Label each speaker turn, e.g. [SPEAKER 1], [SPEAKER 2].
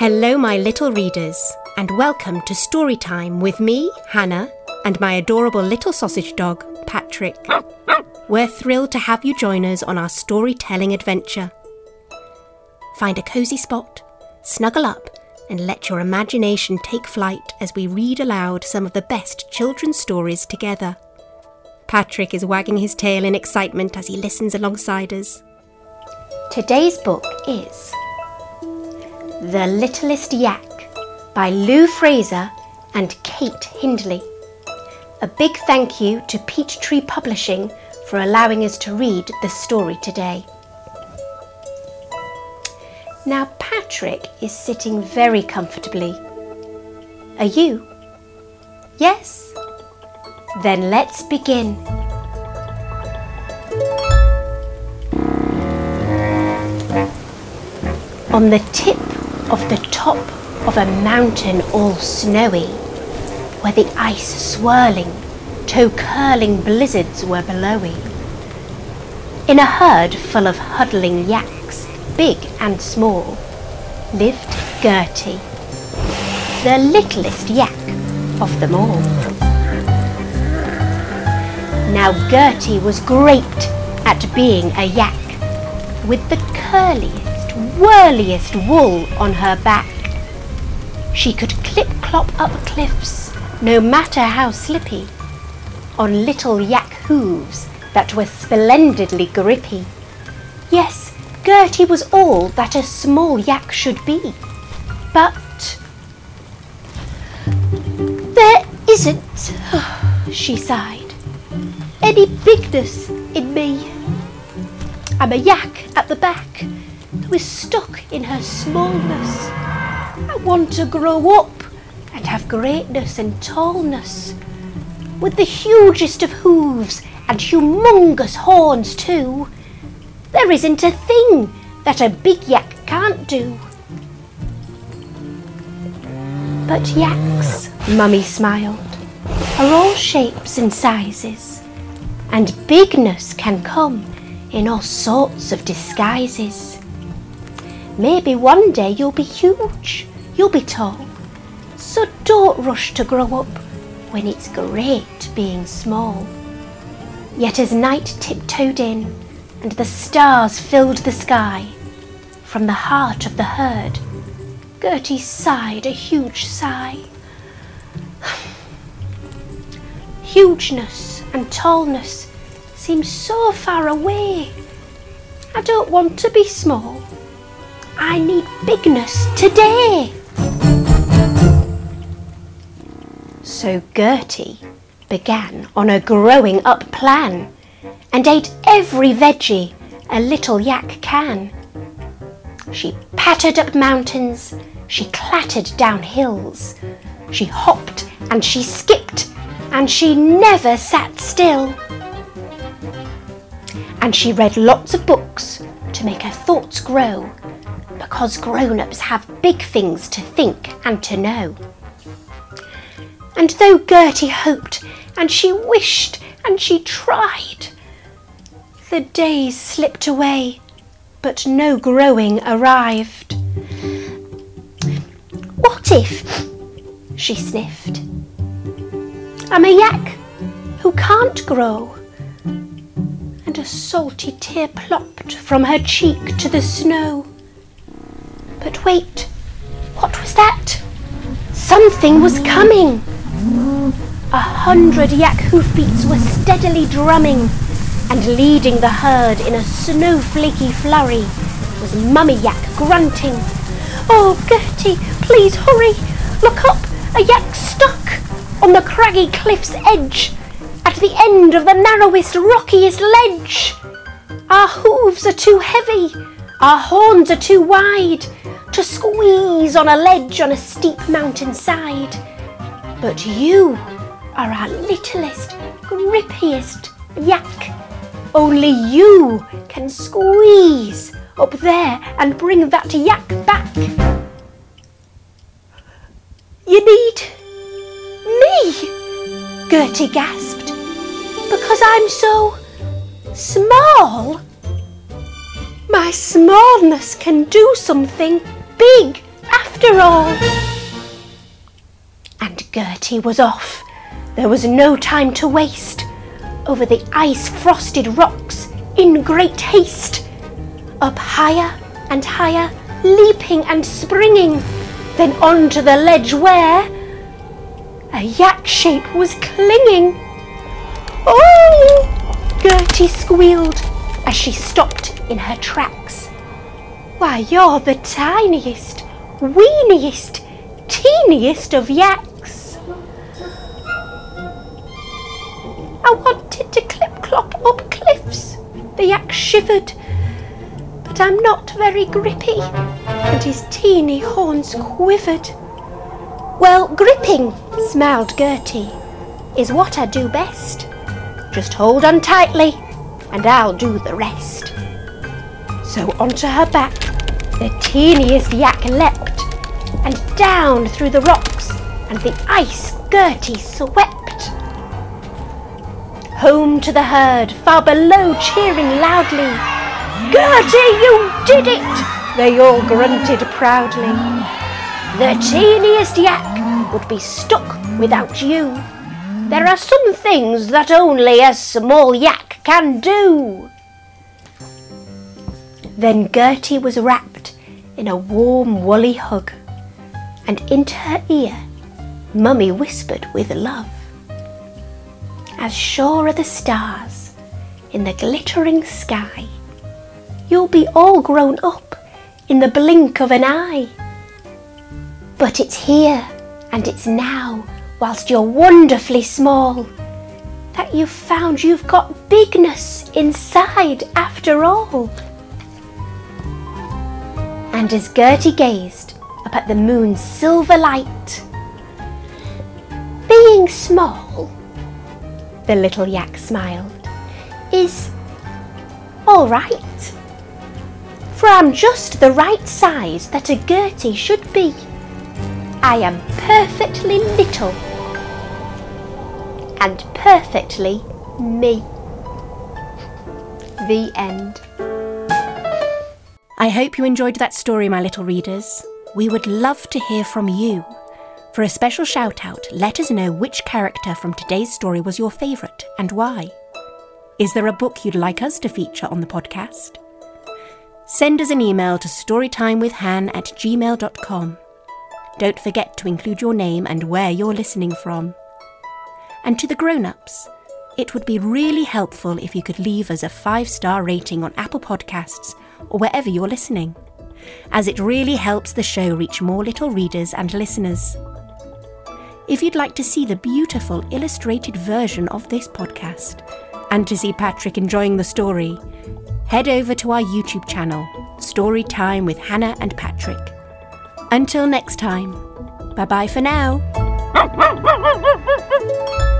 [SPEAKER 1] Hello, my little readers, and welcome to Storytime with me, Hannah, and my adorable little sausage dog, Patrick. We're thrilled to have you join us on our storytelling adventure. Find a cosy spot, snuggle up, and let your imagination take flight as we read aloud some of the best children's stories together. Patrick is wagging his tail in excitement as he listens alongside us.
[SPEAKER 2] Today's book is The Littlest Yak by Lu Fraser and Kate Hindley. A big thank you to Peachtree Publishing for allowing us to read the story today. Now, Patrick is sitting very comfortably. Are you? Yes? Then let's begin. On the tip of the top of a mountain all snowy, where the ice swirling, toe curling blizzards were blowy, in a herd full of huddling yaks, big and small, lived Gertie, the littlest yak of them all. Now Gertie was great at being a yak, with the curliest, whirliest wool on her back. She could clip clop up cliffs, no matter how slippy, on little yak hooves that were splendidly grippy. Yes, Gertie was all that a small yak should be. But there isn't, she sighed, any bigness in me. I'm a yak at the back is stuck in her smallness. I want to grow up and have greatness and tallness. With the hugest of hooves and humongous horns too. There isn't a thing that a big yak can't do. But yaks, Mummy smiled, are all shapes and sizes, and bigness can come in all sorts of disguises. Maybe one day you'll be huge, you'll be tall, so don't rush to grow up when it's great being small. Yet as night tiptoed in and the stars filled the sky, from the heart of the herd, Gertie sighed a huge sigh. Hugeness and tallness seem so far away. I don't want to be small. I need bigness today. So Gertie began on a growing up plan and ate every veggie a little yak can. She pattered up mountains, she clattered down hills, she hopped and she skipped, and she never sat still. And she read lots of books to make her thoughts grow, because grown ups have big things to think and to know. And though Gertie hoped and she wished and she tried, the days slipped away, but no growing arrived. What if, she sniffed, I'm a yak who can't grow? And a salty tear plopped from her cheek to the snow. But wait, what was that? Something was coming. A hundred yak hoofbeats were steadily drumming, and leading the herd in a snowflakey flurry was Mummy Yak grunting. Oh, Gertie, please hurry! Look up! A yak stuck on the craggy cliff's edge, at the end of the narrowest, rockiest ledge. Our hooves are too heavy, our horns are too wide to squeeze on a ledge on a steep mountain side. But you are our littlest, grippiest yak. Only you can squeeze up there and bring that yak back. You need me, Gertie gasped, because I'm so small. My smallness can do something big after all. And Gertie was off. There was no time to waste. Over the ice frosted rocks in great haste. Up higher and higher, leaping and springing, then on to the ledge where a yak shape was clinging. Oh! Gertie squealed as she stopped in her tracks. Why, you're the tiniest, weeniest, teeniest of yaks. I wanted to clip clop up cliffs, the yak shivered. But I'm not very grippy, and his teeny horns quivered. Well, gripping, smiled Gertie, is what I do best. Just hold on tightly, and I'll do the rest. So onto her back, the teeniest yak leapt, and down through the rocks and the ice Gertie swept. Home to the herd, far below, cheering loudly. Gertie, you did it! They all grunted proudly. The teeniest yak would be stuck without you. There are some things that only a small yak can do. Then Gertie was wrapped in a warm woolly hug, and into her ear Mummy whispered with love. As sure are the stars in the glittering sky, you'll be all grown up in the blink of an eye. But it's here and it's now, whilst you're wonderfully small, that you've found you've got bigness inside after all. And as Gertie gazed up at the moon's silver light, being small, the little yak smiled, is all right. For I'm just the right size that a Gertie should be. I am perfectly little and perfectly me. The end.
[SPEAKER 1] I hope you enjoyed that story, my little readers. We would love to hear from you. For a special shout out, let us know which character from today's story was your favourite and why. Is there a book you'd like us to feature on the podcast? Send us an email to storytimewithan at gmail.com. Don't forget to include your name and where you're listening from. And to the grown ups, it would be really helpful if you could leave us a five star rating on Apple Podcasts or wherever you're listening, as it really helps the show reach more little readers and listeners. If you'd like to see the beautiful illustrated version of this podcast and to see Patrick enjoying the story, head over to our YouTube channel, Story Time with Hannah and Patrick. Until next time, bye bye for now.